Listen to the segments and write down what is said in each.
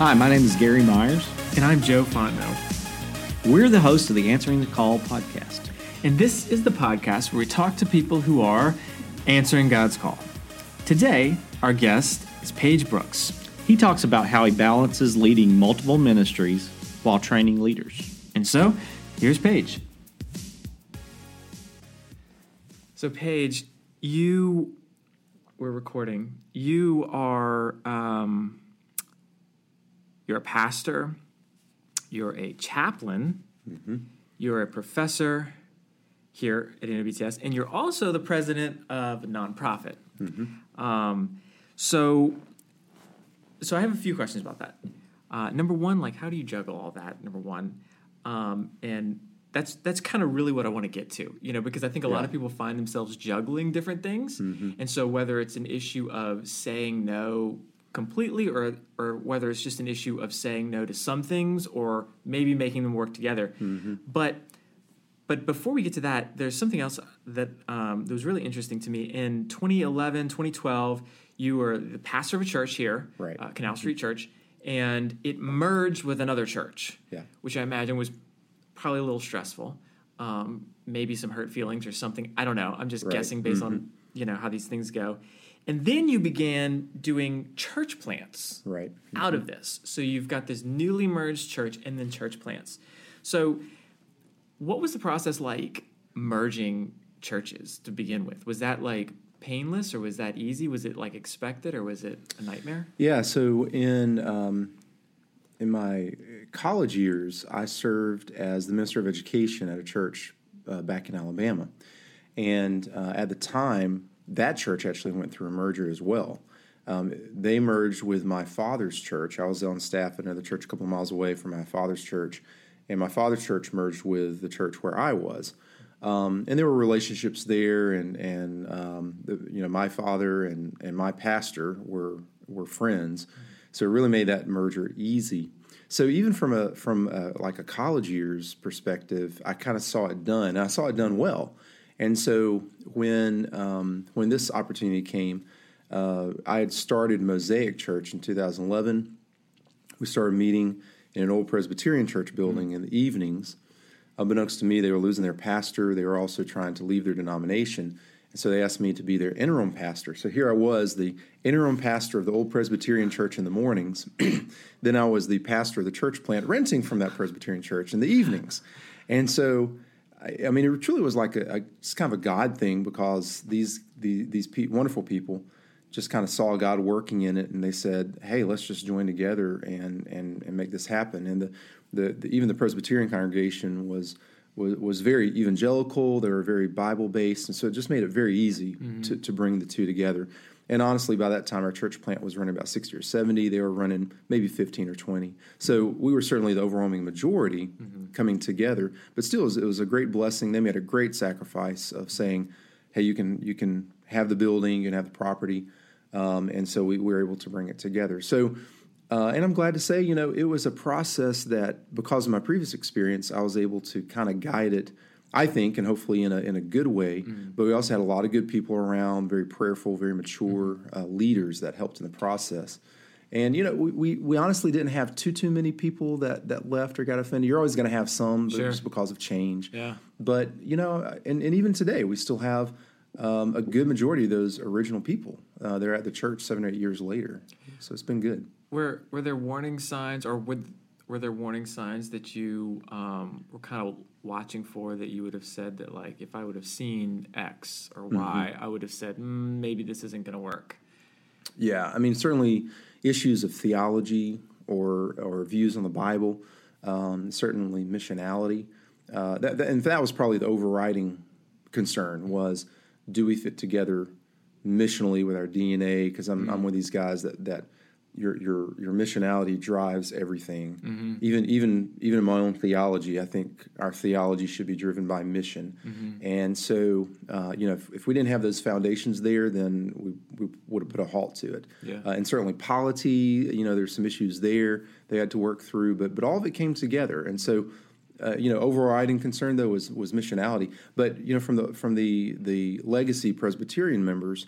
Hi, my name is Gary Myers. And I'm Joe Fontenot. We're the hosts of the Answering the Call podcast. And this is the podcast where we talk to people who are answering God's call. Today, our guest is Page Brooks. He talks about how he balances leading multiple ministries while training leaders. And so, here's Page. So, Page, you we're recording. You are um, you're a pastor. You're a chaplain. Mm-hmm. You're a professor here at NWTS, and you're also the president of a nonprofit. Mm-hmm. Um, so, so I have a few questions about that. Uh, number one, like, how do you juggle all that? Number one, um, and that's that's kind of really what I want to get to, you know, because I think a lot of people find themselves juggling different things, and so whether it's an issue of saying no completely, or or whether it's just an issue of saying no to some things, or maybe making them work together, but but before we get to that, there's something else that um, that was really interesting to me. In 2011, 2012, you were the pastor of a church here, Right. uh, Canal Street Church, and it merged with another church, Yeah. which I imagine was probably a little stressful. Um, maybe some hurt feelings or something. I don't know. I'm just Right. Mm-hmm. guessing based on you know how these things go. And then you began doing church plants Right. out of this. So you've got this newly merged church and then church plants. So what was the process like merging churches to begin with? Was that like painless or was that easy? Was it like expected or was it a nightmare? Yeah, so in um, in my college years, I served as the minister of education at a church uh, back in Alabama, and uh, at the time, that church actually went through a merger as well. Um, they merged with my father's church. I was on staff at another church a couple miles away from my father's church, and my father's church merged with the church where I was. Um, and there were relationships there, and and um, the, you know my father and, and my pastor were were friends, so it really made that merger easy. So even from a from a, like a college years perspective, I kind of saw it done. And I saw it done well, and so when um, when this opportunity came, uh, I had started Mosaic Church in 2011. We started meeting in an old Presbyterian church building in the evenings. Unbeknownst to me, they were losing their pastor. They were also trying to leave their denomination. And so they asked me to be their interim pastor. So here I was, the interim pastor of the old Presbyterian church in the mornings. then I was the pastor of the church plant, renting from that Presbyterian church in the evenings. And so, I, I mean, it truly was like a, a it's kind of a God thing because these the, these pe- wonderful people just kind of saw God working in it, and they said, "Hey, let's just join together and and, and make this happen." And the, the, the even the Presbyterian congregation was was, was very evangelical. They were very Bible based, and so it just made it very easy mm-hmm. to, to bring the two together. And honestly, by that time, our church plant was running about sixty or seventy. They were running maybe fifteen or twenty. So we were certainly the overwhelming majority coming together. But still, it was, it was a great blessing. They made a great sacrifice of saying, "Hey, you can you can have the building, you can have the property." Um, and so we, we were able to bring it together. So, uh, and I'm glad to say, you know, it was a process that, because of my previous experience, I was able to kind of guide it. I think, and hopefully in a in a good way. But we also had a lot of good people around, very prayerful, very mature uh, leaders that helped in the process. And you know, we, we, we honestly didn't have too too many people that that left or got offended. You're always going to have some, Sure. just because of change. Yeah. But you know, and, and even today, we still have um, a good majority of those original people. Uh, they're at the church seven or eight years later, so it's been good. Were were there warning signs or would were there warning signs that you um, were kind of watching for that you would have said that like if I would have seen X or Y, I would have said mm, maybe this isn't going to work. Yeah, I mean, certainly issues of theology or or views on the Bible, um, certainly missionality. Uh, that, that, and that was probably the overriding concern was, do we fit together missionally with our DNA? Because I'm, I'm one of these guys that that your your your missionality drives everything. Even even even in my own theology, I think our theology should be driven by mission. And so, uh, you know, if, if we didn't have those foundations there, then we, we would have put a halt to it. Yeah. Uh, and certainly polity, you know, there's some issues there they had to work through, but but all of it came together. And so, uh, you know, overriding concern though was was missionality. But you know, from the from the the legacy Presbyterian members,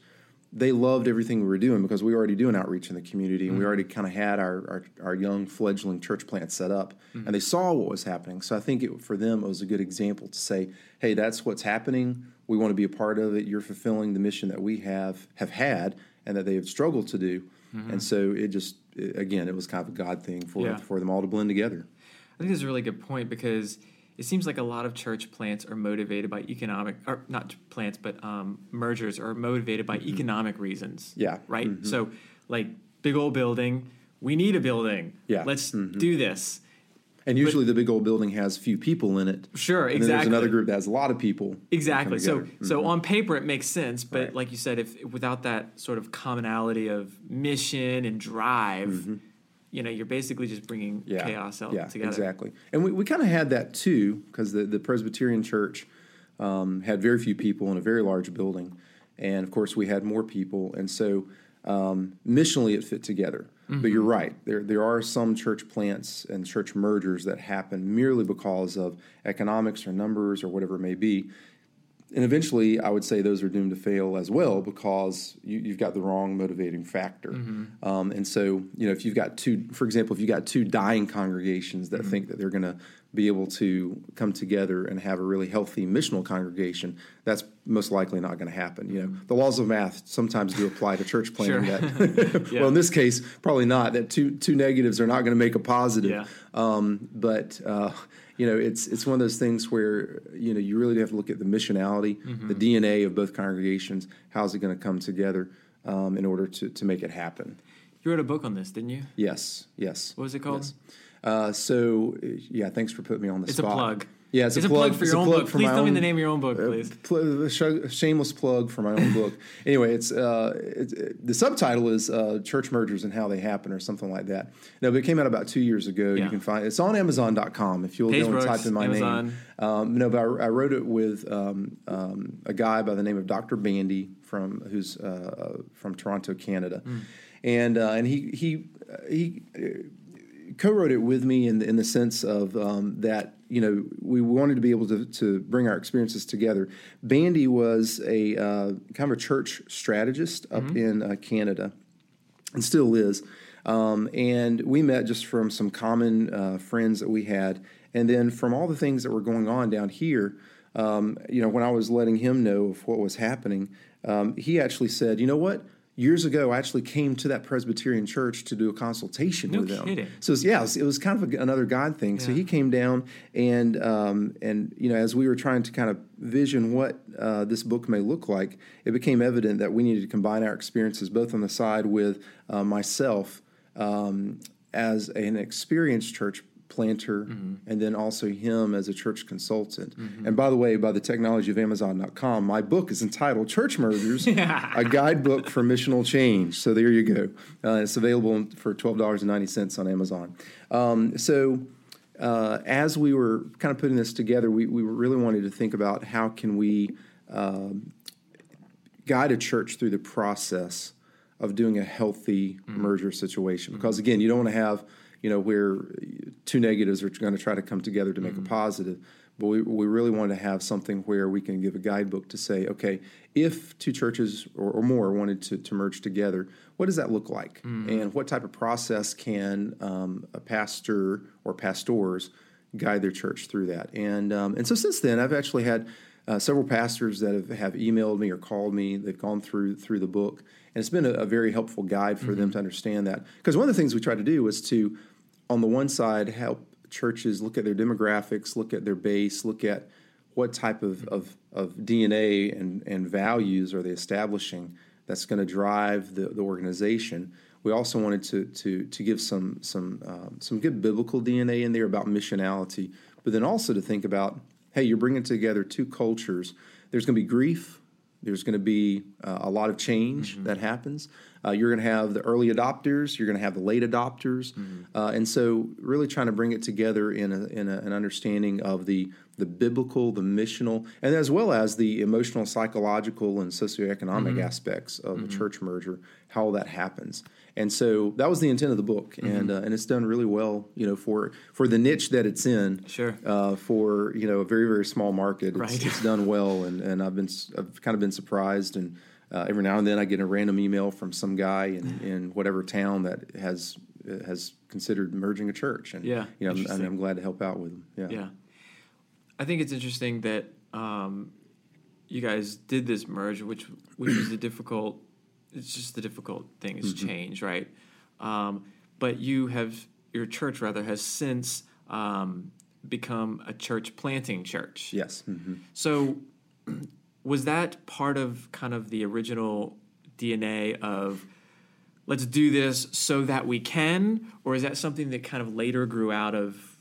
they loved everything we were doing because we were already doing outreach in the community and we mm-hmm. already kind of had our, our, our young fledgling church plant set up mm-hmm. and they saw what was happening. So I think it, for them it was a good example to say, hey, that's what's happening. We want to be a part of it. You're fulfilling the mission that we have have had and that they have struggled to do. Mm-hmm. And so it just it- again, it was kind of a God thing for Yeah. for them all to blend together. I think that's a really good point because it seems like a lot of church plants are motivated by economic, or not plants, but um, mergers are motivated by economic reasons. Mm-hmm. Yeah. Right? Mhm. So, like, big old building, we need a building. Yeah. Let's Mhm. do this. And usually the big old building has few people in it. Sure, And then there's another group that has a lot of people. Exactly. So, so Mhm. on paper it makes sense, but Right. like you said, if without that sort of commonality of mission and drive, you know, you're basically just bringing Mm-hmm. yeah. chaos out yeah, together. Exactly. And we, we kind of had that too, because the, the Presbyterian church um, had very few people in a very large building. And of course, we had more people. And so um, missionally, it fit together. But you're right. There, there are some church plants and church mergers that happen merely because of economics or numbers or whatever it may be. And eventually, I would say those are doomed to fail as well because you, you've got the wrong motivating factor. Um, and so, you know, if you've got two, for example, if you've got two dying congregations that think that they're going to be able to come together and have a really healthy missional congregation, that's most likely not going to happen. You know, the laws of math sometimes do apply to church planting. That, Yeah. well, in this case, probably not. That two two negatives are not going to make a positive. Yeah. Um, but uh, you know, it's it's one of those things where you know you really have to look at the missionality, Mm-hmm. the DNA of both congregations. How's it going to come together um, in order to to make it happen? You wrote a book on this, didn't you? Yes, yes. What was it called? Yes. Uh, so yeah, thanks for putting me on the It's a spot. plug. Yeah, it's, It's a plug, for it's your a own book. Please tell me the name of your own book, uh, please. pl- sh- shameless plug for my own book. Anyway, it's, uh, it's the subtitle is uh, "Church Mergers and How They Happen" or something like that. No, but it came out about two years ago. Yeah. You can find it's on Amazon.com if you'll Page go and Brooks, type in my Amazon. name. Um, no, but I, I wrote it with um, um, a guy by the name of Dr. Bandy from who's uh, from Toronto, Canada, Hmm. and uh, and he he uh, he co-wrote it with me in the, in the sense of um, that you know we wanted to be able to, to bring our experiences together. Bandy was a uh, kind of a church strategist up in uh, Canada, and still is. Um, and we met just from some common uh, friends that we had, and then from all the things that were going on down here. Um, you know, when I was letting him know of what was happening, um, he actually said, "You know what? Years ago, I actually came to that Presbyterian church to do a consultation No with them. kidding. So it's, yeah, it was, it was kind of a, another God thing. So he came down, and um, and you know, as we were trying to kind of vision what uh, this book may look like, it became evident that we needed to combine our experiences, both on the side with uh, myself um, as an experienced church planter, and then also him as a church consultant. And by the way, by the technology of Amazon.com, my book is entitled "Church Mergers: A Guidebook for Missional Change." So there you go. Uh, it's available for twelve dollars and ninety cents on Amazon. Um, so. Uh, as we were kind of putting this together, we, we really wanted to think about how can we um, guide a church through the process of doing a healthy merger situation. Because again, you don't want to have you know where two negatives are going to try to come together to make a positive. But we, we really want to have something where we can give a guidebook to say, okay, if two churches or, or more wanted to, to merge together, what does that look like? And what type of process can um, a pastor or pastors guide their church through that? And, um, and so since then, I've actually had uh, several pastors that have, have emailed me or called me. They've gone through through the book, and it's been a, a very helpful guide for them to understand that. Because one of the things we try to do is to, on the one side, help churches look at their demographics, look at their base, look at what type of, of, of DNA and, and values are they establishing that's going to drive the, the organization. We also wanted to, to, to give some, some, um, some good biblical DNA in there about missionality, but then also to think about hey, you're bringing together two cultures. There's going to be grief. There's going to be uh, a lot of change that happens. Uh, you're going to have the early adopters. You're going to have the late adopters, uh, and so really trying to bring it together in, a, in a, an understanding of the the biblical, the missional, and as well as the emotional, psychological, and socioeconomic aspects of a church merger, how that happens. And so that was the intent of the book, and uh, and it's done really well, you know, for for the niche that it's in. Sure. Uh, for you know a very very small market, it's, Right. it's done well, and and I've been I've kind of been surprised and uh, every now and then I get a random email from some guy in, in whatever town that has has considered merging a church, and Yeah, you know, I'm. I'm glad to help out with them. Yeah, Yeah. I think it's interesting that um, you guys did this merge, which which is the difficult. It's just the difficult thing is change, right? Um, but you have your church rather has since um, become a church planting church. yes, hmm So, was that part of kind of the original DNA of let's do this so that we can, or is that something that kind of later grew out of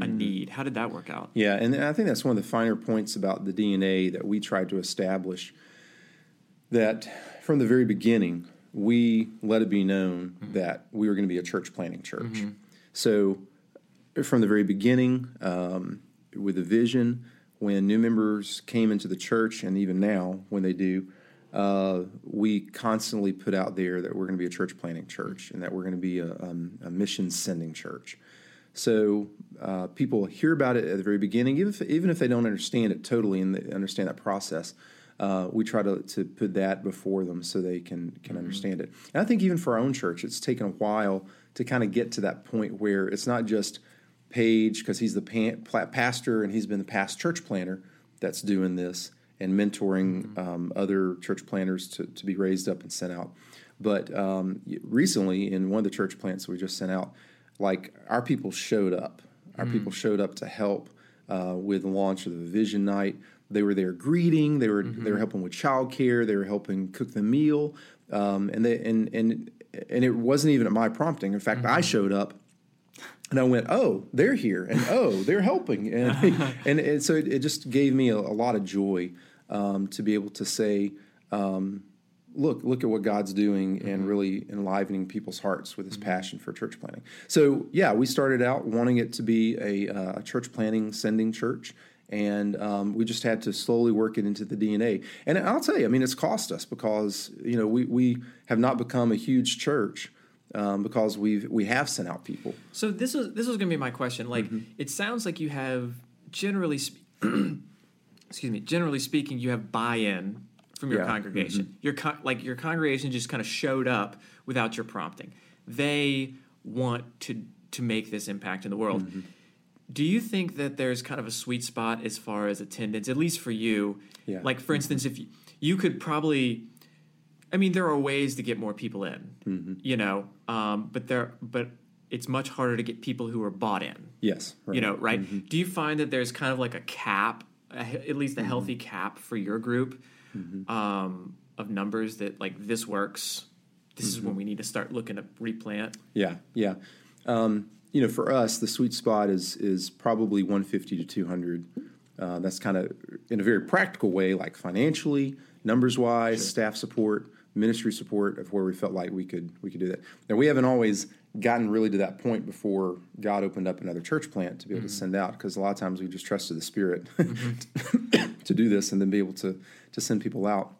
a need? How did that work out? Yeah, and I think that's one of the finer points about the DNA that we tried to establish. That from the very beginning, we let it be known that we were going to be a church planting church. So, from the very beginning, um, with the vision, when new members came into the church, and even now when they do, uh, we constantly put out there that we're going to be a church planting church and that we're going to be a, um, a mission sending church. So uh, people hear about it at the very beginning, even if, even if they don't understand it totally and they understand that process. Uh, we try to, to put that before them so they can can understand it. And I think even for our own church, it's taken a while to kind of get to that point where it's not just Page because he's the pan, pla- pastor and he's been the past church planter that's doing this and mentoring um, other church planters to, to be raised up and sent out. But um, recently, in one of the church plants we just sent out, like our people showed up. Our people showed up to help uh, with the launch of the Vision Night. They were there greeting. They were they were helping with childcare. They were helping cook the meal, um, and they and and and it wasn't even at my prompting. In fact, I showed up and I went, "Oh, they're here, and oh, they're helping," and and, and so it, it just gave me a, a lot of joy um, to be able to say, um, "Look, look at what God's doing, and really enlivening people's hearts with His passion for church planting." So, yeah, we started out wanting it to be a, uh, a church planting sending church. And um, we just had to slowly work it into the DNA. And I'll tell you, I mean, it's cost us because you know we, we have not become a huge church um, because we've we have sent out people. So this is this was going to be my question. Like, Mm-hmm. it sounds like you have generally, sp- excuse me, generally speaking, you have buy-in from your Yeah. Mm-hmm. congregation. Your con- like your congregation just kind of showed up without your prompting. They want to to make this impact in the world. Mm-hmm. Do you think that there's kind of a sweet spot as far as attendance, at least for you? Yeah. Mm-hmm. Like, for instance, if you, you could probably I mean, there are ways to get more people in, Mm-hmm. you know, um, but there, but it's much harder to get people who are bought in, Yes, right. you know, right? Do you find that there's kind of like a cap, at least a healthy cap for your group um, of numbers that like this works? This is when we need to start looking to replant. Yeah, yeah. Um, you know, for us, the sweet spot is is probably 150 to 200. Uh, that's kind of in a very practical way, like financially, numbers wise, staff support, ministry support of where we felt like we could we could do that. Now we haven't always gotten really to that point before God opened up another church plant to be able to send out because a lot of times we just trusted the Spirit to do this and then be able to to send people out.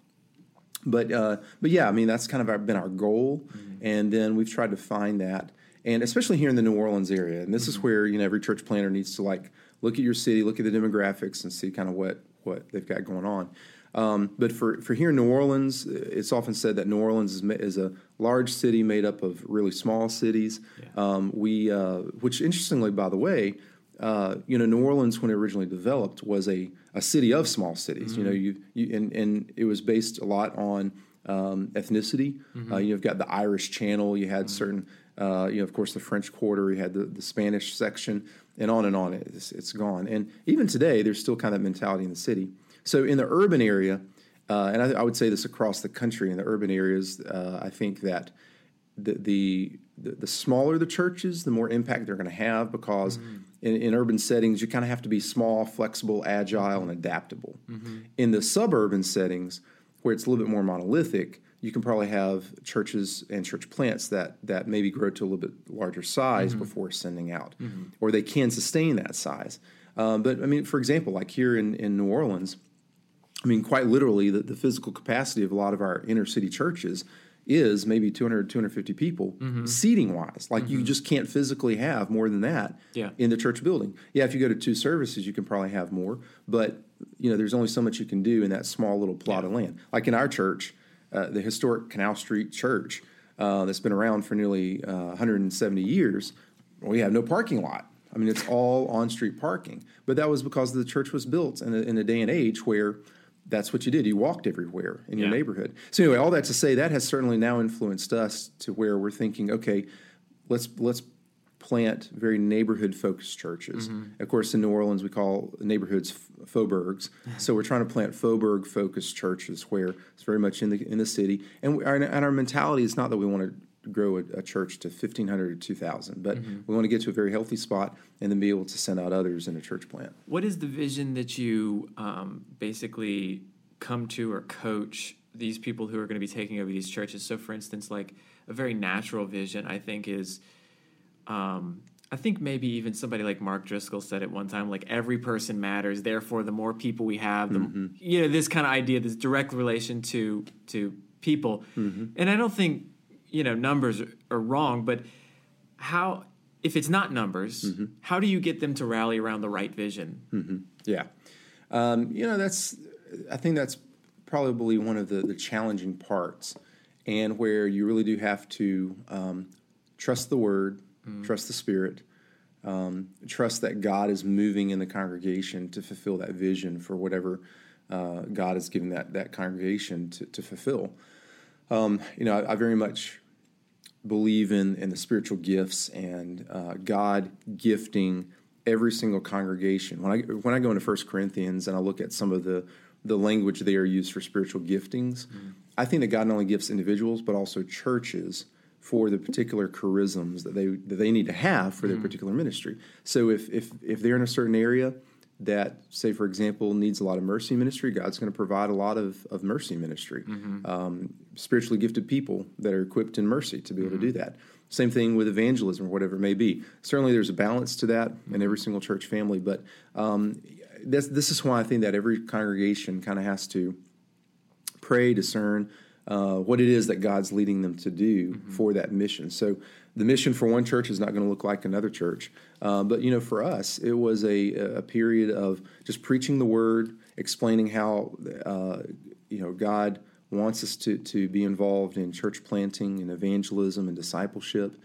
But uh, but yeah, I mean that's kind of our, been our goal, and then we've tried to find that, and especially here in the New Orleans area, and this is where you know every church planter needs to like look at your city, look at the demographics, and see kind of what what they've got going on. Um, but for for here in New Orleans, it's often said that New Orleans is ma- is a large city made up of really small cities. Um, we uh, which interestingly, by the way. Uh, you know, New Orleans, when it originally developed, was a, a city of small cities. You know, you, you and, and it was based a lot on um, ethnicity. Uh, you've got the Irish Channel. You had certain, uh, you know, of course, the French Quarter. You had the, the Spanish section, and on and on. It's, it's gone. And even today, there's still kind of that mentality in the city. So in the urban area, uh, and I, I would say this across the country, in the urban areas, uh, I think that the, the the smaller the churches, the more impact they're going to have because in, in urban settings you kind of have to be small, flexible, agile, and adaptable. In the suburban settings, where it's a little bit more monolithic, you can probably have churches and church plants that that maybe grow to a little bit larger size mm-hmm. before sending out, mm-hmm. or they can sustain that size. Um, but I mean, for example, like here in, in New Orleans, I mean, quite literally, the, the physical capacity of a lot of our inner city churches is maybe 200, 250 people mm-hmm. seating wise. Like you just can't physically have more than that Yeah. in the church building. Yeah, if you go to two services, you can probably have more, but you know, there's only so much you can do in that small little plot of land. Like in our church, uh, the historic Canal Street Church uh, that's been around for nearly uh, 170 years, we have no parking lot. I mean, it's all on street parking. But that was because the church was built in a, in a day and age where that's what you did. You walked everywhere in your Yeah. neighborhood. So anyway, all that to say, that has certainly now influenced us to where we're thinking, okay, let's let's plant very neighborhood focused churches. Of course, in New Orleans, we call neighborhoods f- faubourgs. so we're trying to plant faubourg focused churches where it's very much in the in the city. And we, our, and our mentality is not that we want to grow a, a church to 1500 to 2000 but we want to get to a very healthy spot and then be able to send out others in a church plant What is the vision that you um, basically come to or coach these people who are going to be taking over these churches? So, for instance, like a very natural vision, I think is, um, I think maybe even somebody like Mark Driscoll said at one time, like every person matters. Therefore, the more people we have, the you know this kind of idea, this direct relation to to people. And I don't think you know numbers are, are wrong, but how if it's not numbers, how do you get them to rally around the right vision? Yeah. Um, you know, that's, I think that's probably one of the, the challenging parts and where you really do have to um, trust the word, trust the spirit, um, trust that God is moving in the congregation to fulfill that vision for whatever uh, God has given that, that congregation to, to fulfill. Um, you know, I, I very much believe in, in the spiritual gifts and uh, God gifting every single congregation. When I when I go into First Corinthians and I look at some of the the language there used for spiritual giftings, I think that God not only gifts individuals but also churches for the particular charisms that they that they need to have for their particular ministry. So if if if they're in a certain area that, say, for example, needs a lot of mercy ministry, God's going to provide a lot of, of mercy ministry. Um, spiritually gifted people that are equipped in mercy to be able to do that. Same thing with evangelism or whatever it may be. Certainly, there's a balance to that in every single church family, but um, this, this is why I think that every congregation kind of has to pray, discern uh, what it is that God's leading them to do for that mission. So the mission for one church is not going to look like another church. Uh, but you know, for us, it was a, a period of just preaching the word, explaining how uh, you know God wants us to to be involved in church planting and evangelism and discipleship.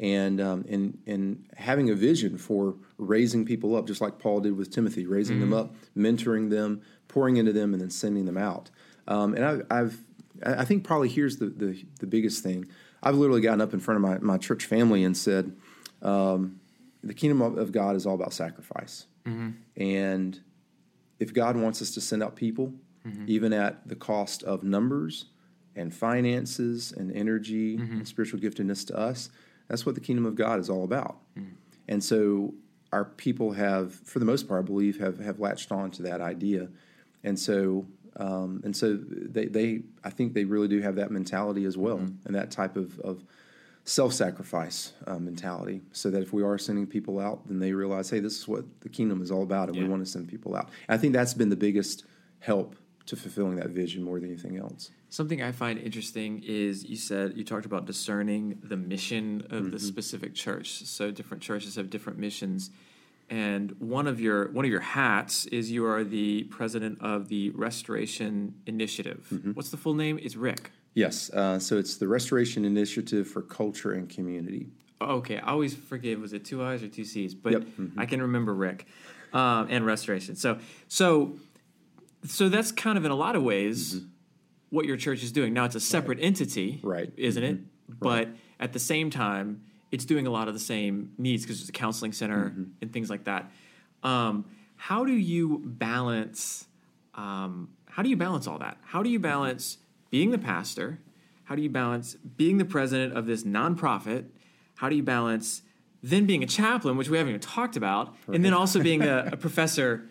And, um, and and having a vision for raising people up, just like Paul did with Timothy, raising them up, mentoring them, pouring into them, and then sending them out. Um, and I, I've I think probably here's the, the, the biggest thing. I've literally gotten up in front of my, my church family and said, um, the kingdom of, God is all about sacrifice. Mm-hmm. And if God wants us to send out people, mm-hmm. even at the cost of numbers and finances and energy mm-hmm. and spiritual giftedness to us, that's what the kingdom of God is all about. And so our people have, for the most part, I believe, have, have latched on to that idea. And so, um, and so they, they, I think they really do have that mentality as well, and that type of, of self-sacrifice uh, mentality. So that if we are sending people out, then they realize, hey, this is what the kingdom is all about, and we want to send people out. And I think that's been the biggest help to fulfilling that vision more than anything else. Something I find interesting is you said you talked about discerning the mission of Mm-hmm. the specific church. So different churches have different missions, and one of your one of your hats is you are the president of the Restoration Initiative. Mm-hmm. What's the full name? It's Rick. Yes, uh, so it's the Restoration Initiative for Culture and Community. Okay, I always forget was it two I's or two C's, but Yep. Mm-hmm. I can remember Rick um, and Restoration. So so so that's kind of in a lot of ways what your church is doing. Now it's a separate entity, Mm-hmm. Right. Mm-hmm. Isn't it? But at the same time, it's doing a lot of the same needs because it's a counseling center Mm-hmm. and things like that. Um, how do you balance? Um, how do you balance all that? How do you balance being the pastor? How do you balance being the president of this nonprofit? How do you balance then being a chaplain, which we haven't even talked about, and then also being a, a professor,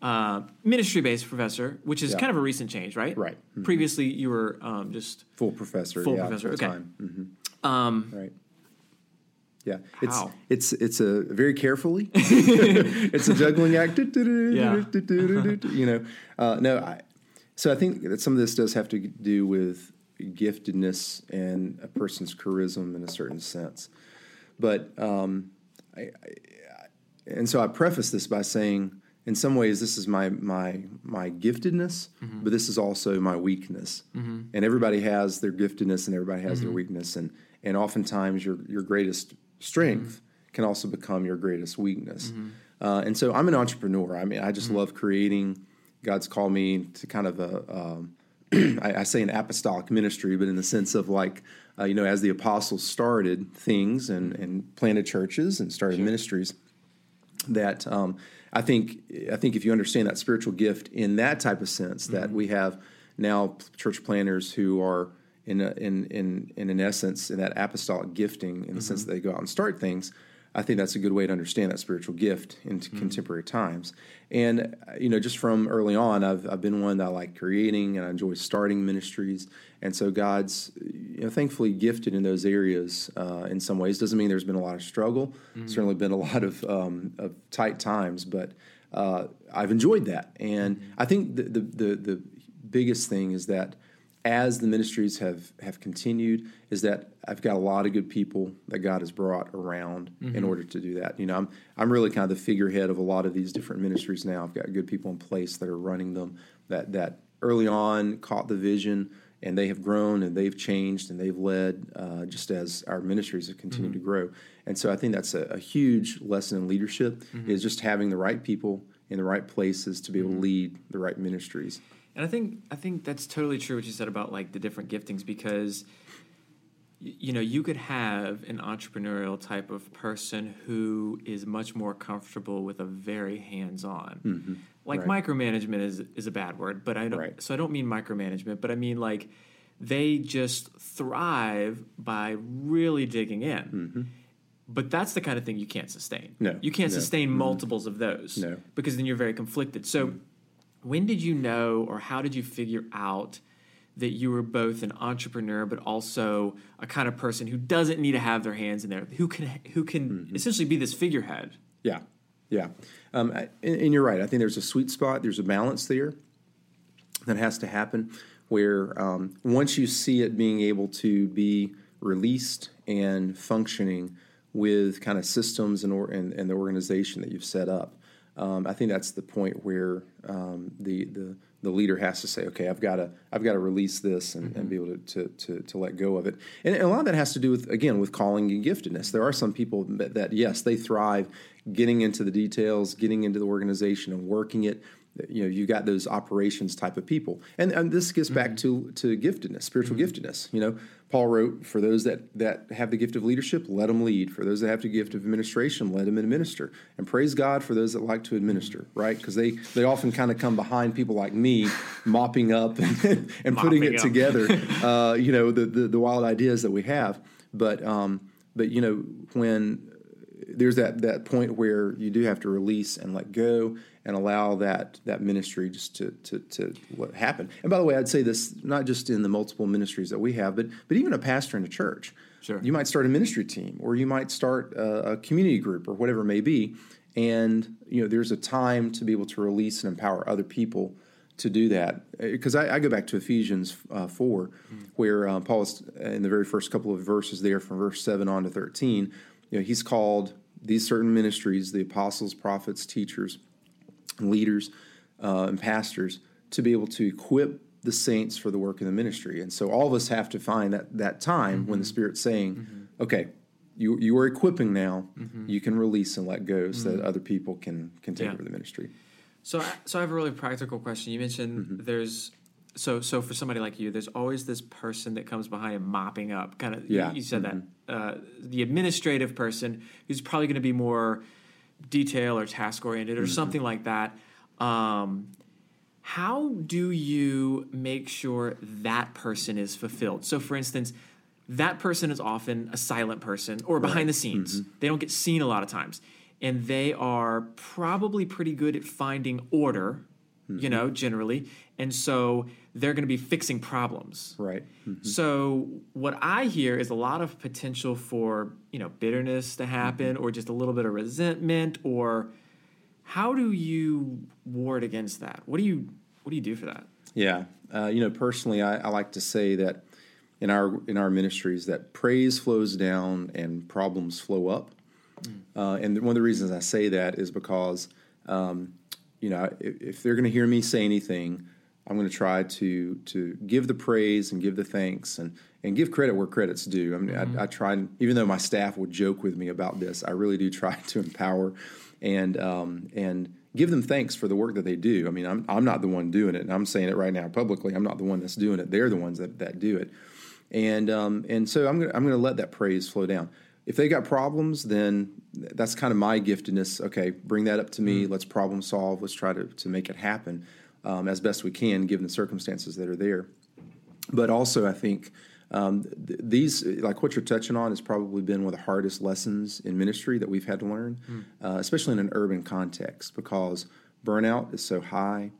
uh, ministry based professor, which is Yeah. kind of a recent change, right? Right. Mhm. Previously, you were um, just Full professor, Full yeah, professor, okay. time. Mhm, um, right. Yeah, it's How? it's it's a very carefully. it's a juggling act. Yeah. You know, uh, no. I, so I think that some of this does have to do with giftedness and a person's charisma in a certain sense, but um, I, I, and so I preface this by saying in some ways this is my my my giftedness, mm-hmm. but this is also my weakness. Mm-hmm. And everybody has their giftedness, and everybody has their mm-hmm. weakness, and and oftentimes your your greatest strength mm-hmm. can also become your greatest weakness. Mm-hmm. Uh, and so I'm an entrepreneur. I mean, I just love creating. God's called me to kind of a um, I, I, say an apostolic ministry, but in the sense of like, uh, you know, as the apostles started things and, and planted churches and started sure. ministries, that um, I think I think if you understand that spiritual gift in that type of sense, mm-hmm. that we have now church planters who are in a, in in in an essence in that apostolic gifting in the mm-hmm. sense that they go out and start things. I think that's a good way to understand that spiritual gift in mm-hmm. contemporary times. And you know, just from early on, I've I've been one that I like creating and I enjoy starting ministries. And so God's you know, thankfully gifted in those areas uh, in some ways. Doesn't mean there's been a lot of struggle. Mm-hmm. Certainly been a lot of, um, of tight times, but uh, I've enjoyed that. And mm-hmm. I think the, the, the the biggest thing is that as the ministries have have continued is that I've got a lot of good people that God has brought around mm-hmm. in order to do that. You know, I'm I'm really kind of the figurehead of a lot of these different ministries now. I've got good people in place that are running them that that early on caught the vision and they have grown and they've changed and they've led uh, just as our ministries have continued mm-hmm. to grow. And so I think that's a, a huge lesson in leadership mm-hmm. is just having the right people in the right places to be able to mm-hmm. lead the right ministries. And I think I think that's totally true what you said about like the different giftings because you know you could have an entrepreneurial type of person who is much more comfortable with a very hands-on mm-hmm. like right. micromanagement is is a bad word but i don't right. so i don't mean micromanagement but i mean like they just thrive by really digging in mm-hmm. but that's the kind of thing you can't sustain no you can't no. sustain mm-hmm. multiples of those no because then you're very conflicted so mm-hmm when did you know or how did you figure out that you were both an entrepreneur but also a kind of person who doesn't need to have their hands in there who can who can mm-hmm. essentially be this figurehead? Yeah. Yeah. Um, and, and, you're right. I think there's a sweet spot there's a balance there that has to happen where um, once you see it being able to be released and functioning with kind of systems and, or, and, and the organization that you've set up um, I think that's the point where um, the, the the leader has to say, okay, I've got to I've got to release this and, mm-hmm. and be able to, to, to, to, let go of it. And, and, a lot of that has to do with again with calling and giftedness. There are some people that, that yes, they thrive getting into the details, getting into the organization and working it you know you got those operations type of people. And, and this gets back mm-hmm. to to giftedness spiritual mm-hmm. giftedness. You know paul wrote for those that that have the gift of leadership let them lead. For those that have the gift of administration let them administer. And praise god for those that like to administer right? Because they they often kind of come behind people like me mopping up and, and putting it up. together uh, you know the, the, the wild ideas that we have. But um but you know when there's that that point where you do have to release and let go and allow that that ministry just to to to what happen. And by the way, I'd say this not just in the multiple ministries that we have, but but even a pastor in a church. Sure. You might start a ministry team, or you might start a, a community group, or whatever it may be. And you know, there's a time to be able to release and empower other people to do that. Because I, I, go back to Ephesians uh, 4, mm. where uh, Paul is in the very first couple of verses there, from verse 7 on to 13, you know, he's called these certain ministries, the apostles, prophets, teachers, leaders uh, and pastors to be able to equip the saints for the work of the ministry. And so all of us have to find that that time mm-hmm. when the mm-hmm. Spirit's saying, mm-hmm. okay, you you are equipping now, mm-hmm. you can release and let go so that mm-hmm. other people can can take yeah. over the ministry. So so I have a really practical question. You mentioned mm-hmm. there's so so for somebody like you, there's always this person that comes behind and mopping up. Kind of yeah. you, you said that uh, the administrative person who's probably going to be more detail or task oriented or mm-hmm. something like that. Um, how do you make sure that person is fulfilled? So, for instance, that person is often a silent person or behind right. the scenes. Mm-hmm. They don't get seen a lot of times. And they are probably pretty good at finding order, mm-hmm. you know, generally. And so they're going to be fixing problems. Right. Mm-hmm. So what I hear is a lot of potential for, you know, bitterness to happen mm-hmm. or just a little bit of resentment or how do you ward against that? What do you what do you do for that? Yeah. Uh, you know, personally I, I like to say that in our in our ministries that praise flows down and problems flow up. Mm. Uh, and one of the reasons I say that is because um, you know, if, if they're going to hear me say anything, I'm going to try to to give the praise and give the thanks and and give credit where credit's due. I mean, mm-hmm. I, I, try, even though my staff would joke with me about this, I really do try to empower and um, and give them thanks for the work that they do. I mean, I'm I'm not the one doing it, and I'm saying it right now publicly. I'm not the one that's doing it. They're the ones that that do it, and um, and so I'm gonna I'm gonna let that praise flow down. If they got problems, then that's kind of my giftedness. Okay, bring that up to me. Mm-hmm. Let's problem solve. Let's try to to make it happen um, as best we can, given the circumstances that are there. But also, I think um, th- these, like what you're touching on, has probably been one of the hardest lessons in ministry that we've had to learn, mm. uh, especially in an urban context, because burnout is so high.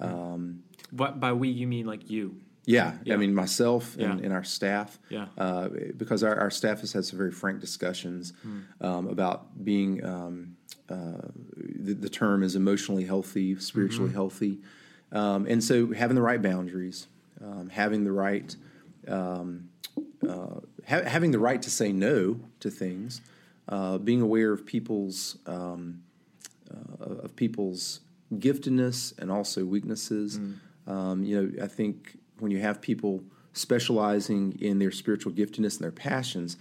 Um, what by we you mean like you? Yeah, yeah. I mean myself and, yeah. and our staff. Yeah, uh, because our, our, staff has had some very frank discussions mm. um, about being. Um, uh, the, the, term is emotionally healthy, spiritually mm-hmm. healthy, um, and so having the right boundaries, um, having the right um, uh, ha- having the right to say no to things, uh, being aware of people's um, uh, of people's giftedness and also weaknesses. Mm. Um, you know, I think when you have people specializing in their spiritual giftedness and their passions,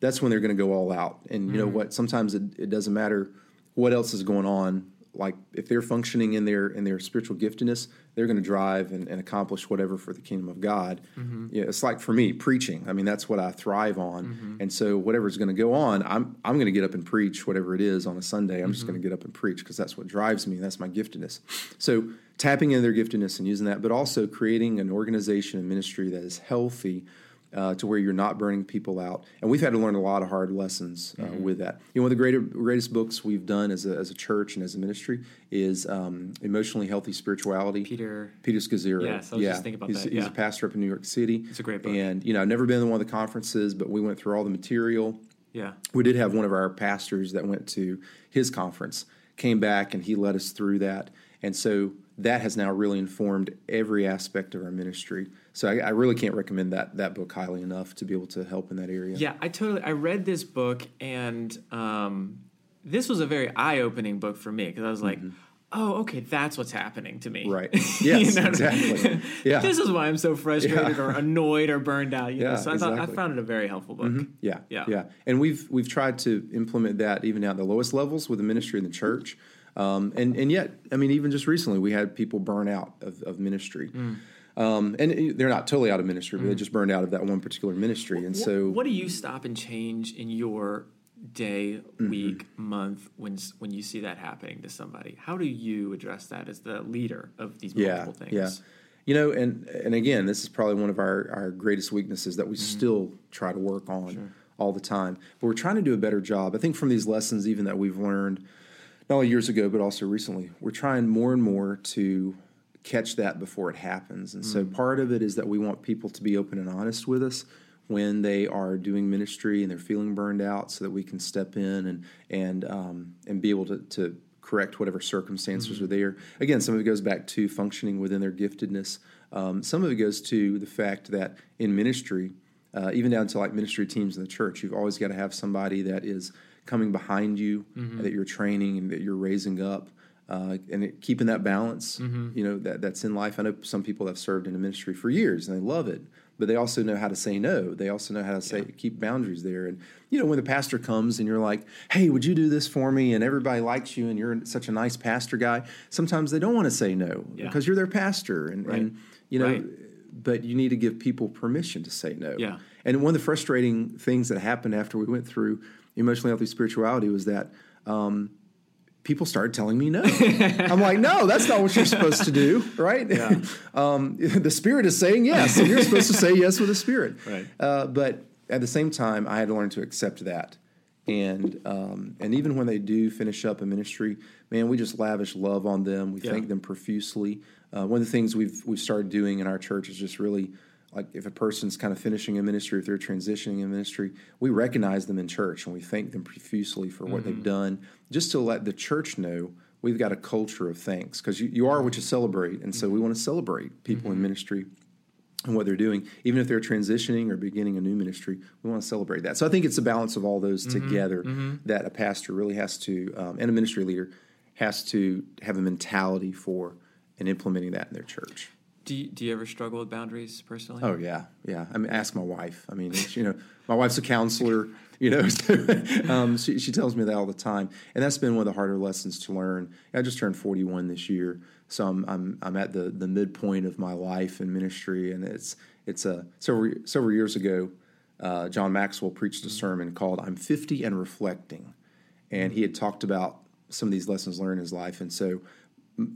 that's when they're going to go all out. And you mm. know what? Sometimes it, it doesn't matter what else is going on like if they're functioning in their in their spiritual giftedness, they're going to drive and, and, accomplish whatever for the kingdom of God. Mm-hmm. Yeah, it's like for me preaching. I mean, that's what I thrive on, mm-hmm. and so whatever's going to go on, I'm I'm going to get up and preach whatever it is on a Sunday. I'm mm-hmm. just going to get up and preach because that's what drives me. That's my giftedness. So tapping into their giftedness and using that, but also creating an organization and ministry that is healthy uh, to where you're not burning people out. And we've had to learn a lot of hard lessons uh, mm-hmm. with that. You know, one of the greater, greatest books we've done as a, as a church and as a ministry is um, Emotionally Healthy Spirituality. Peter Peter Scazzero. Yes, I was yeah. just thinking about he's, that. He's a pastor up in New York City. It's a great book. And, you know, I've never been to one of the conferences, but we went through all the material. Yeah. We did have one of our pastors that went to his conference, came back, and he led us through that. And so that has now really informed every aspect of our ministry. So I, I, really can't recommend that that book highly enough to be able to help in that area. Yeah, I totally. I read this book, and um, this was a very eye opening book for me because I was like. Mm-hmm. Oh, okay. That's what's happening to me. Right. Yes. you know exactly. Yeah. this is why I'm so frustrated yeah. or annoyed or burned out. You yeah. Know? So I exactly. thought I found it a very helpful book. Mm-hmm. Yeah. Yeah. Yeah. And we've we've tried to implement that even at the lowest levels with the ministry in the church. Um, and and yet, I mean, even just recently, we had people burn out of, of ministry. Mm. Um, and they're not totally out of ministry, but they mm. just burned out of that one particular ministry. And what, so, what do you stop and change in your day, mm-hmm. week, month when when you see that happening to somebody? How do you address that as the leader of these multiple yeah, things? Yeah. You know, and and again, this is probably one of our, our greatest weaknesses that we mm-hmm. still try to work on sure. all the time. But we're trying to do a better job. I think from these lessons, even that we've learned, not only years ago but also recently, we're trying more and more to catch that before it happens. And mm. so part of it is that we want people to be open and honest with us when they are doing ministry and they're feeling burned out, so that we can step in and and um, and be able to, to correct whatever circumstances mm. are there. Again, some of it goes back to functioning within their giftedness. Um, some of it goes to the fact that in ministry, uh, even down to like ministry teams in the church, you've always got to have somebody that is coming behind you, mm-hmm. that you're training and that you're raising up uh, and it, keeping that balance, mm-hmm. you know, that, that's in life. I know some people have served in a ministry for years and they love it, but they also know how to say no. They also know how to say yeah. keep boundaries there. And you know, when the pastor comes and you're like, "Hey, would you do this for me?" and everybody likes you and you're such a nice pastor guy, sometimes they don't want to say no yeah. because you're their pastor, and, right. and you know. Right. But you need to give people permission to say no. Yeah. And one of the frustrating things that happened after we went through emotionally healthy spirituality was that um, people started telling me no. I'm like, no, that's not what you're supposed to do, right? Yeah. um, the spirit is saying yes, and you're supposed to say yes with the spirit. Right. Uh, but at the same time, I had to learn to accept that. And um, and even when they do finish up a ministry, man, we just lavish love on them. We yeah. thank them profusely. Uh, one of the things we've we've started doing in our church is just really like if a person's kind of finishing a ministry, if they're transitioning a ministry, we recognize them in church and we thank them profusely for what mm-hmm. they've done, just to let the church know we've got a culture of thanks because you, you are what you celebrate, and so we mm-hmm. want to celebrate people mm-hmm. in ministry and what they're doing, even if they're transitioning or beginning a new ministry. We want to celebrate that. So I think it's a balance of all those mm-hmm. together mm-hmm. that a pastor really has to, um, and a ministry leader has to have a mentality for and implementing that in their church. Do you, do you ever struggle with boundaries personally? Oh yeah, yeah. I mean, ask my wife. I mean, you know, my wife's a counselor. You know, so, um, she she tells me that all the time, and that's been one of the harder lessons to learn. I just turned forty one this year, so I'm I'm I'm at the the midpoint of my life and ministry, and it's it's a several several years ago. Uh, John Maxwell preached a sermon called "I'm 50 and Reflecting," and he had talked about some of these lessons learned in his life, and so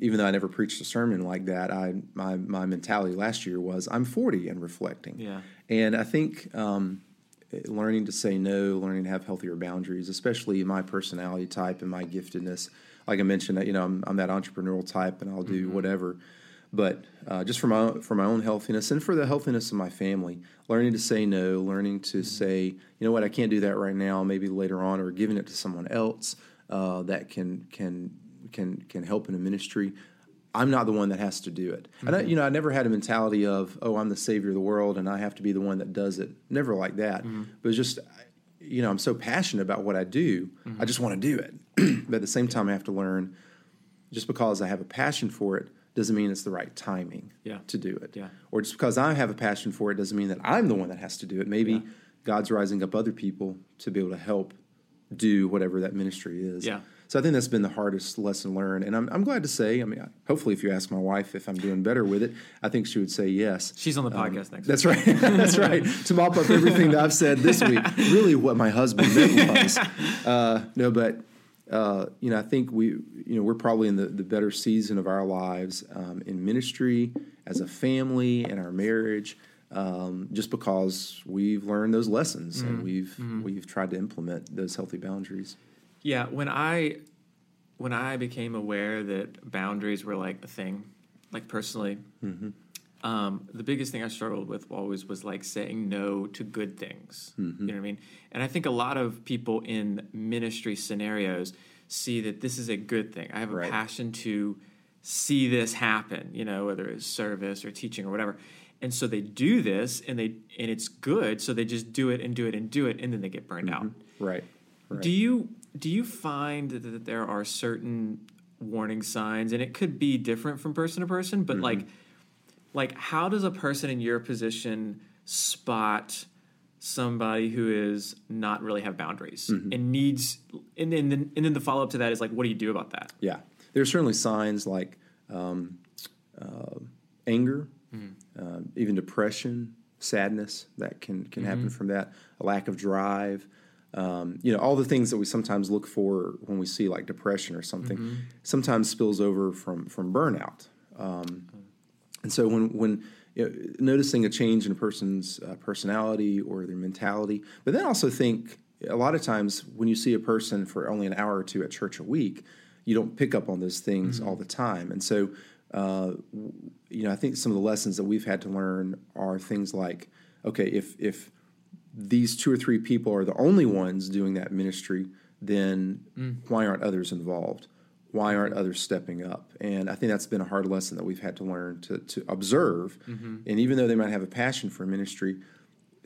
even though I never preached a sermon like that, I my my mentality last year was I'm 40 and reflecting. Yeah. And I think um, learning to say no, learning to have healthier boundaries, especially my personality type and my giftedness. Like I mentioned, that you know, I'm, I'm that entrepreneurial type, and I'll do Mm-hmm. whatever. But uh, just for my for my own healthiness and for the healthiness of my family, learning to say no, learning to Mm-hmm. say, you know what, I can't do that right now. Maybe later on, or giving it to someone else uh, that can can can can help in a ministry. I'm not the one that has to do it. And I, mm-hmm. you know, I never had a mentality of, oh, I'm the savior of the world and I have to be the one that does it. Never like that. Mm-hmm. But it's just, you know, I'm so passionate about what I do. I mm-hmm. just want to do it. but at the same time, I have to learn. Just because I have a passion for it doesn't mean it's the right timing Yeah. to do it. Yeah. Or just because I have a passion for it doesn't mean that I'm the one that has to do it. Maybe God's rising up other people to be able to help do whatever that ministry is. Yeah. So I think that's been the hardest lesson learned, and I'm, I'm glad to say. I mean, hopefully, if you ask my wife if I'm doing better with it, I think she would say yes. She's on the podcast next That's right. that's right. To mop up everything that I've said this week, really what my husband meant was. Uh, no, but uh, you know, I think we, you know, we're probably in the, the better season of our lives um, in ministry, as a family, in our marriage, um, just because we've learned those lessons and we've we've tried to implement those healthy boundaries. Yeah, when I when I became aware that boundaries were like a thing, like personally, mm-hmm. um, the biggest thing I struggled with always was like saying no to good things. Mm-hmm. You know what I mean? And I think a lot of people in ministry scenarios see that this is a good thing. I have a Right. passion to see this happen, you know, whether it's service or teaching or whatever. And so they do this and they and it's good, so they just do it and do it and do it and then they get burned mm-hmm. out. Right. Right. Do you do you find that, there are certain warning signs, and it could be different from person to person, but like, like how does a person in your position spot somebody who is not really have boundaries and needs, and then and then the follow up to that is like, what do you do about that? Yeah, there are certainly signs like um, uh, anger, uh, even depression, sadness that can can happen from that. A lack of drive, um, you know, all the things that we sometimes look for when we see like depression or something, sometimes spills over from from burnout. Um, and so when when you know, noticing a change in a person's uh, personality or their mentality, but then also think a lot of times when you see a person for only an hour or two at church a week, you don't pick up on those things all the time. And so, uh, you know, I think some of the lessons that we've had to learn are things like, okay, if if these two or three people are the only ones doing that ministry, then mm. why aren't others involved? Why aren't others stepping up? And I think that's been a hard lesson that we've had to learn to, to observe. Mm-hmm. And even though they might have a passion for ministry,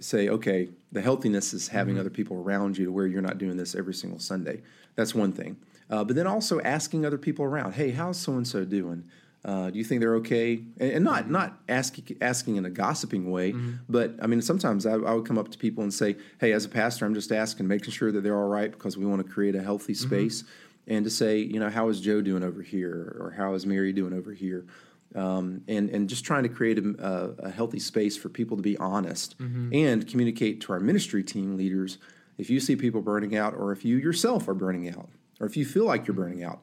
say, okay, the healthiness is having mm-hmm. other people around you to where you're not doing this every single Sunday. That's one thing. Uh, but then also asking other people around, hey, how's so and so doing? Uh, do you think they're okay? And, and not not asking asking in a gossiping way, but I mean sometimes I, I would come up to people and say, "Hey, as a pastor, I'm just asking, making sure that they're all right because we want to create a healthy space." And to say, you know, how is Joe doing over here, or how is Mary doing over here? um, and and just trying to create a, a, a healthy space for people to be honest and communicate to our ministry team leaders if you see people burning out or if you yourself are burning out or if you feel like you're burning out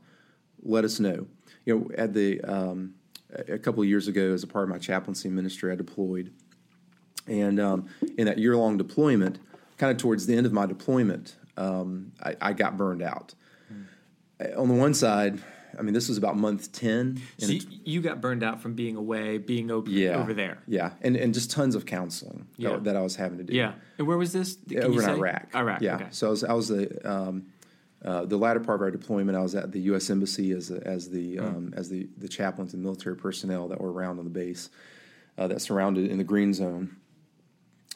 let us know you know at the um, a couple of years ago as a part of my chaplaincy ministry i deployed and um, in that year-long deployment kind of towards the end of my deployment um, I, I got burned out on the one side i mean this was about month 10 and So you, you got burned out from being away, being over, yeah, over there. Yeah, and and just tons of counseling Yeah. that, that I was having to do. Yeah. And where was this? Can over you in say? Iraq. Iraq. Yeah. Okay. So I was I was the um, uh, the latter part of our deployment. I was at the U.S. Embassy as as the Hmm. um, as the the chaplains and military personnel that were around on the base uh, that surrounded in the green zone.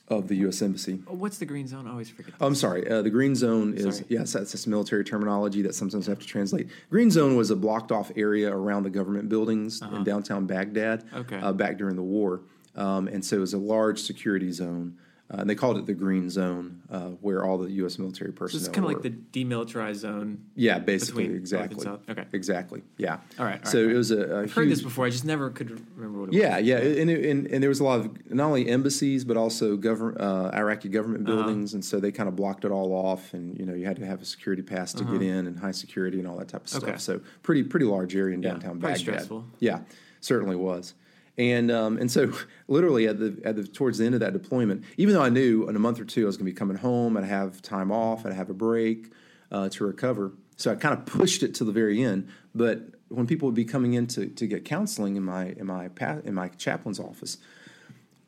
of the U.S. Embassy. Oh, What's the green zone? I always forget. Oh, I'm sorry. Uh, the green zone is Sorry. yes, that's just military terminology that sometimes I have to translate. Green zone was a blocked off area around the government buildings in downtown Baghdad. Uh-huh. Okay. Uh, back during the war, um, and so it was a large security zone. Uh, and they called it the green zone, uh, where all the U.S. military So personnel. it's kind of like the demilitarized zone. yeah, basically, and exactly. Okay. exactly, yeah. All right, all so right, it was a, a I've heard this before. I just never could remember what it Yeah, was. yeah, and, it, and and there was a lot of not only embassies but also government uh, Iraqi government Uh-huh. buildings, and so they kind of blocked it all off, and you know you had to have a security pass to get in and high security and all that type of stuff. Uh-huh. Okay. So pretty pretty large area in downtown pretty Baghdad. stressful. Yeah, certainly was. And um, and so literally at the at the towards the end of that deployment, even though I knew in a month or two I was going to be coming home, I'd have time off, I'd have a break uh, to recover. So I kind of pushed it to the very end. But when people would be coming in to, to get counseling in my in my in my chaplain's office,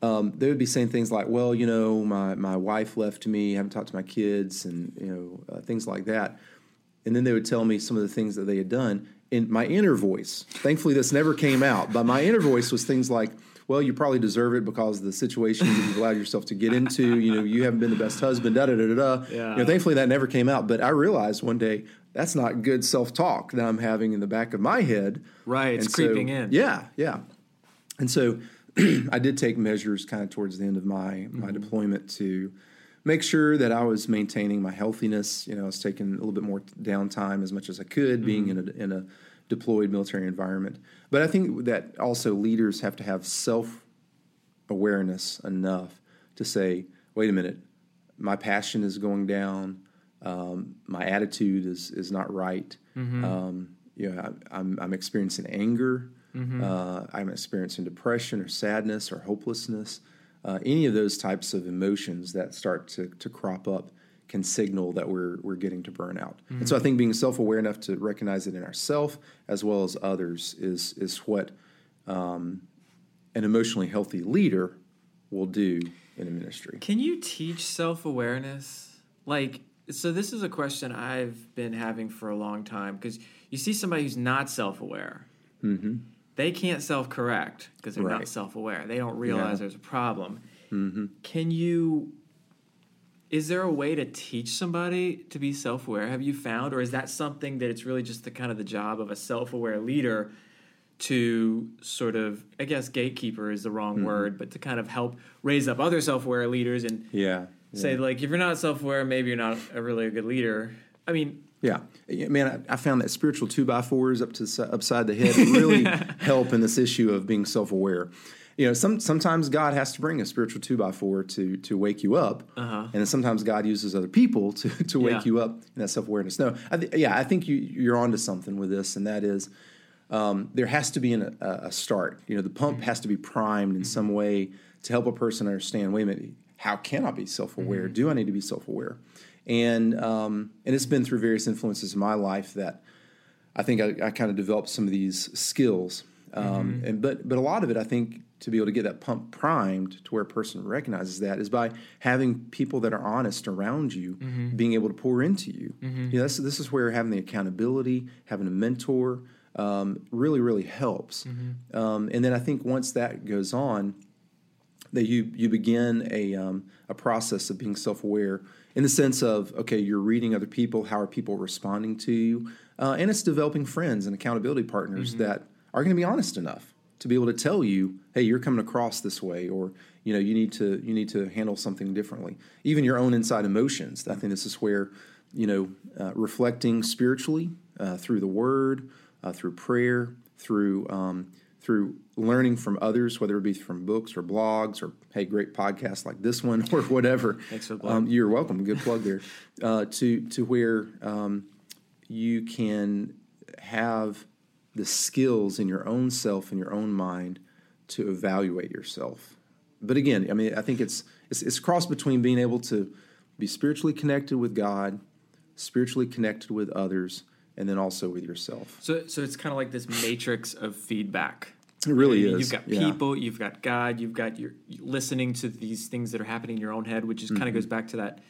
um, they would be saying things like, "Well, you know, my my wife left me, I haven't talked to my kids, and you know uh, things like that." And then they would tell me some of the things that they had done. In my inner voice, thankfully this never came out, but my inner voice was things like, "Well, you probably deserve it because of the situation you've allowed yourself to get into. You know, you haven't been the best husband." Da da da da da. Yeah. You know, thankfully that never came out. But I realized one day that's not good self talk that I'm having in the back of my head. Right, it's so- creeping in. Yeah, yeah. And so I did take measures kind of towards the end of my my mm-hmm. deployment to make sure that I was maintaining my healthiness. You know, I was taking a little bit more downtime as much as I could, being in a in a deployed military environment. But I think that also leaders have to have self awareness enough to say, wait a minute, my passion is going down, um, my attitude is is not right. Um, you know, I, I'm I'm experiencing anger. Uh, I'm experiencing depression or sadness or hopelessness. Uh, any of those types of emotions that start to, to crop up can signal that we're we're getting to burnout. And so I think being self aware enough to recognize it in ourselves as well as others is is what um, an emotionally healthy leader will do in a ministry. Can you teach self awareness? Like, so this is a question I've been having for a long time because you see somebody who's not self aware. They can't self correct because they're not Mm-hmm. Self aware. They don't realize Yeah. there's a problem. Mm-hmm. Can you? Is there a way to teach somebody to be self aware? Have you found, or is that something that it's really just the kind of the job of a self aware leader to sort of, I guess, gatekeeper is the wrong Mm-hmm. word, but to kind of help raise up other self aware leaders and Yeah. say like if you're not self-aware maybe you're not a really a good leader i mean Yeah, Yeah, man, I, I found that spiritual two by fours up to upside the head really help in this issue of being self aware. You know, some sometimes God has to bring a spiritual two by four to to wake you up, Uh-huh. and then sometimes God uses other people to to wake Yeah. you up in that self awareness. No, I th- yeah, I think you you're onto something with this, and that is um, there has to be an, a, a start. You know, the pump has to be primed in some way to help a person understand. Wait a minute, how can I be self aware? Do I need to be self aware? And um, and it's been through various influences in my life that I think I, I kind of developed some of these skills. Um, And but but a lot of it, I think, to be able to get that pump primed to where a person recognizes that is by having people that are honest around you, being able to pour into you. You know, this, this is where having the accountability, having a mentor, um, really really helps. Um, and then I think once that goes on, that you you begin a um, a process of being self aware in the sense of okay, you're reading other people, how are people responding to you, uh, and it's developing friends and accountability partners that are going to be honest enough to be able to tell you, hey, you're coming across this way, or you know, you need to you need to handle something differently. Even your own inside emotions. I think this is where you know uh, reflecting spiritually uh, through the Word, uh, through prayer, through um, through learning from others, whether it be from books or blogs or hey, great podcast like this one or whatever. Thanks for the. Um, you're welcome. Good plug there. Uh, to to where um, you can have the skills in your own self and your own mind to evaluate yourself. But again, I mean, I think it's it's, it's a cross between being able to be spiritually connected with God, spiritually connected with others, and then also with yourself. so so it's kind of like this matrix of feedback It really is. You've got Yeah. people, you've got God, you've got your listening to these things that are happening in your own head, which is Mm-hmm. kind of goes back to that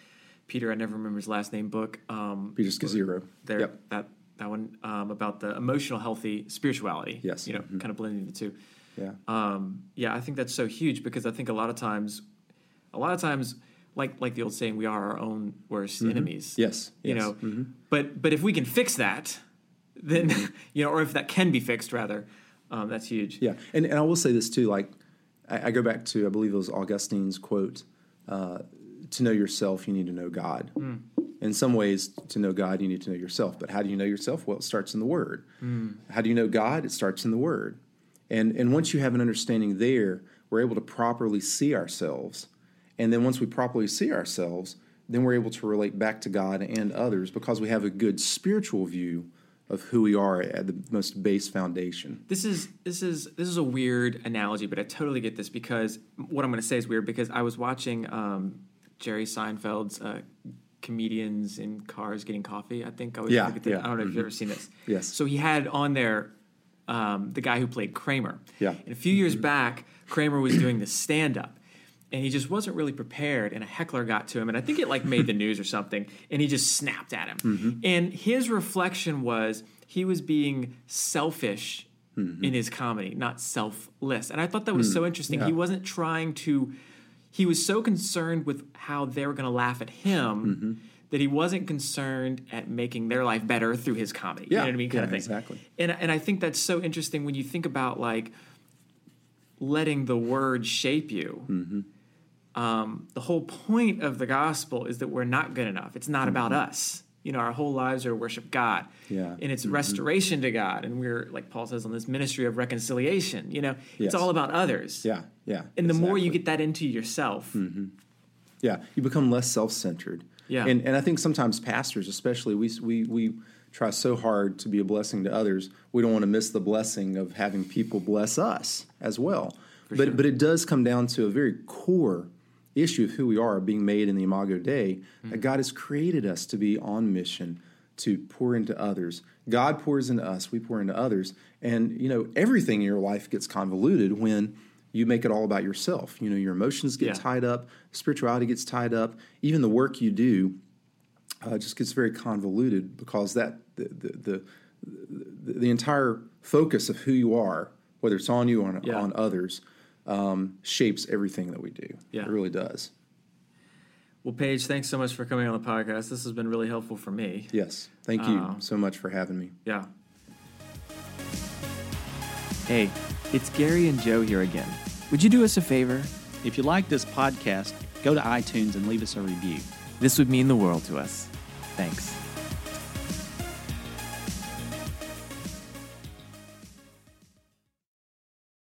Peter. I never remember his last name book. Um, Peter Scazzero. there, Yep. that that one um, about the emotional healthy spirituality. Yes. you know, Mhm. kind of blending the two. Yeah. Um, yeah, I think that's so huge because I think a lot of times a lot of times, like like the old saying, we are our own worst enemies. Yes, you yes. know. But but if we can fix that, then you know, or if that can be fixed, rather, um, that's huge. Yeah, and, and I will say this too. Like, I, I go back to I believe it was Augustine's quote: uh, "To know yourself, you need to know God." In some ways, to know God, you need to know yourself. But how do you know yourself? Well, it starts in the Word. How do you know God? It starts in the Word. And and once you have an understanding there, we're able to properly see ourselves. And then once we properly see ourselves, then we're able to relate back to God and others because we have a good spiritual view of who we are at the most base foundation. This is this is this is a weird analogy, but I totally get this because what I'm going to say is weird because I was watching um, Jerry Seinfeld's uh, comedians in cars getting coffee. I think I was. Yeah, yeah. Mm-hmm. I don't know if you've ever seen this. Yes. So he had on there um, the guy who played Kramer. Yeah. Mm-hmm. And a few years back, Kramer was doing the stand up. And he just wasn't really prepared, and a heckler got to him, and I think it like made the news or something, and he just snapped at him. Mm-hmm. And his reflection was he was being selfish Mm-hmm. in his comedy, not selfless. And I thought that was so interesting. He Mm. Wasn't trying to, he was so concerned with how they were going to laugh at him Mm-hmm. that he wasn't concerned at making their life better through his comedy. You Yeah. know what I mean? Kind of thing. exactly. And, and I think that's so interesting when you think about like letting the word shape you. Mm-hmm. Um, the whole point of the gospel is that we're not good enough. It's not about us. You know, our whole lives are to worship God. Mm-hmm. Yeah. And it's restoration to God. And we're, like Paul says, on this ministry of reconciliation. You know, Yes. it's all about others. Yeah, yeah. And the more you get that into yourself, Yeah, you become less self-centered. Yeah. and and I think sometimes pastors, especially, we we we try so hard to be a blessing to others. We don't want to miss the blessing of having people bless us as well. but sure. but it does come down to a very core issue of who we are, being made in the Imago Dei. Hmm. That God has created us to be on mission to pour into others. God pours into us, we pour into others, and you know everything in your life gets convoluted when you make it all about yourself. You know your emotions get Yeah. tied up, spirituality gets tied up, even the work you do uh, just gets very convoluted because that the the, the the the entire focus of who you are, whether it's on you or on, Yeah. on others, um, shapes everything that we do. Yeah. It really does. well, Page, thanks so much for coming on the podcast. This has been really helpful for me. Yes. Thank you Uh, so much for having me. Yeah. Hey, it's Gary and Joe here again. Would you do us a favor? If you like this podcast, go to iTunes and leave us a review. This would mean the world to us. Thanks.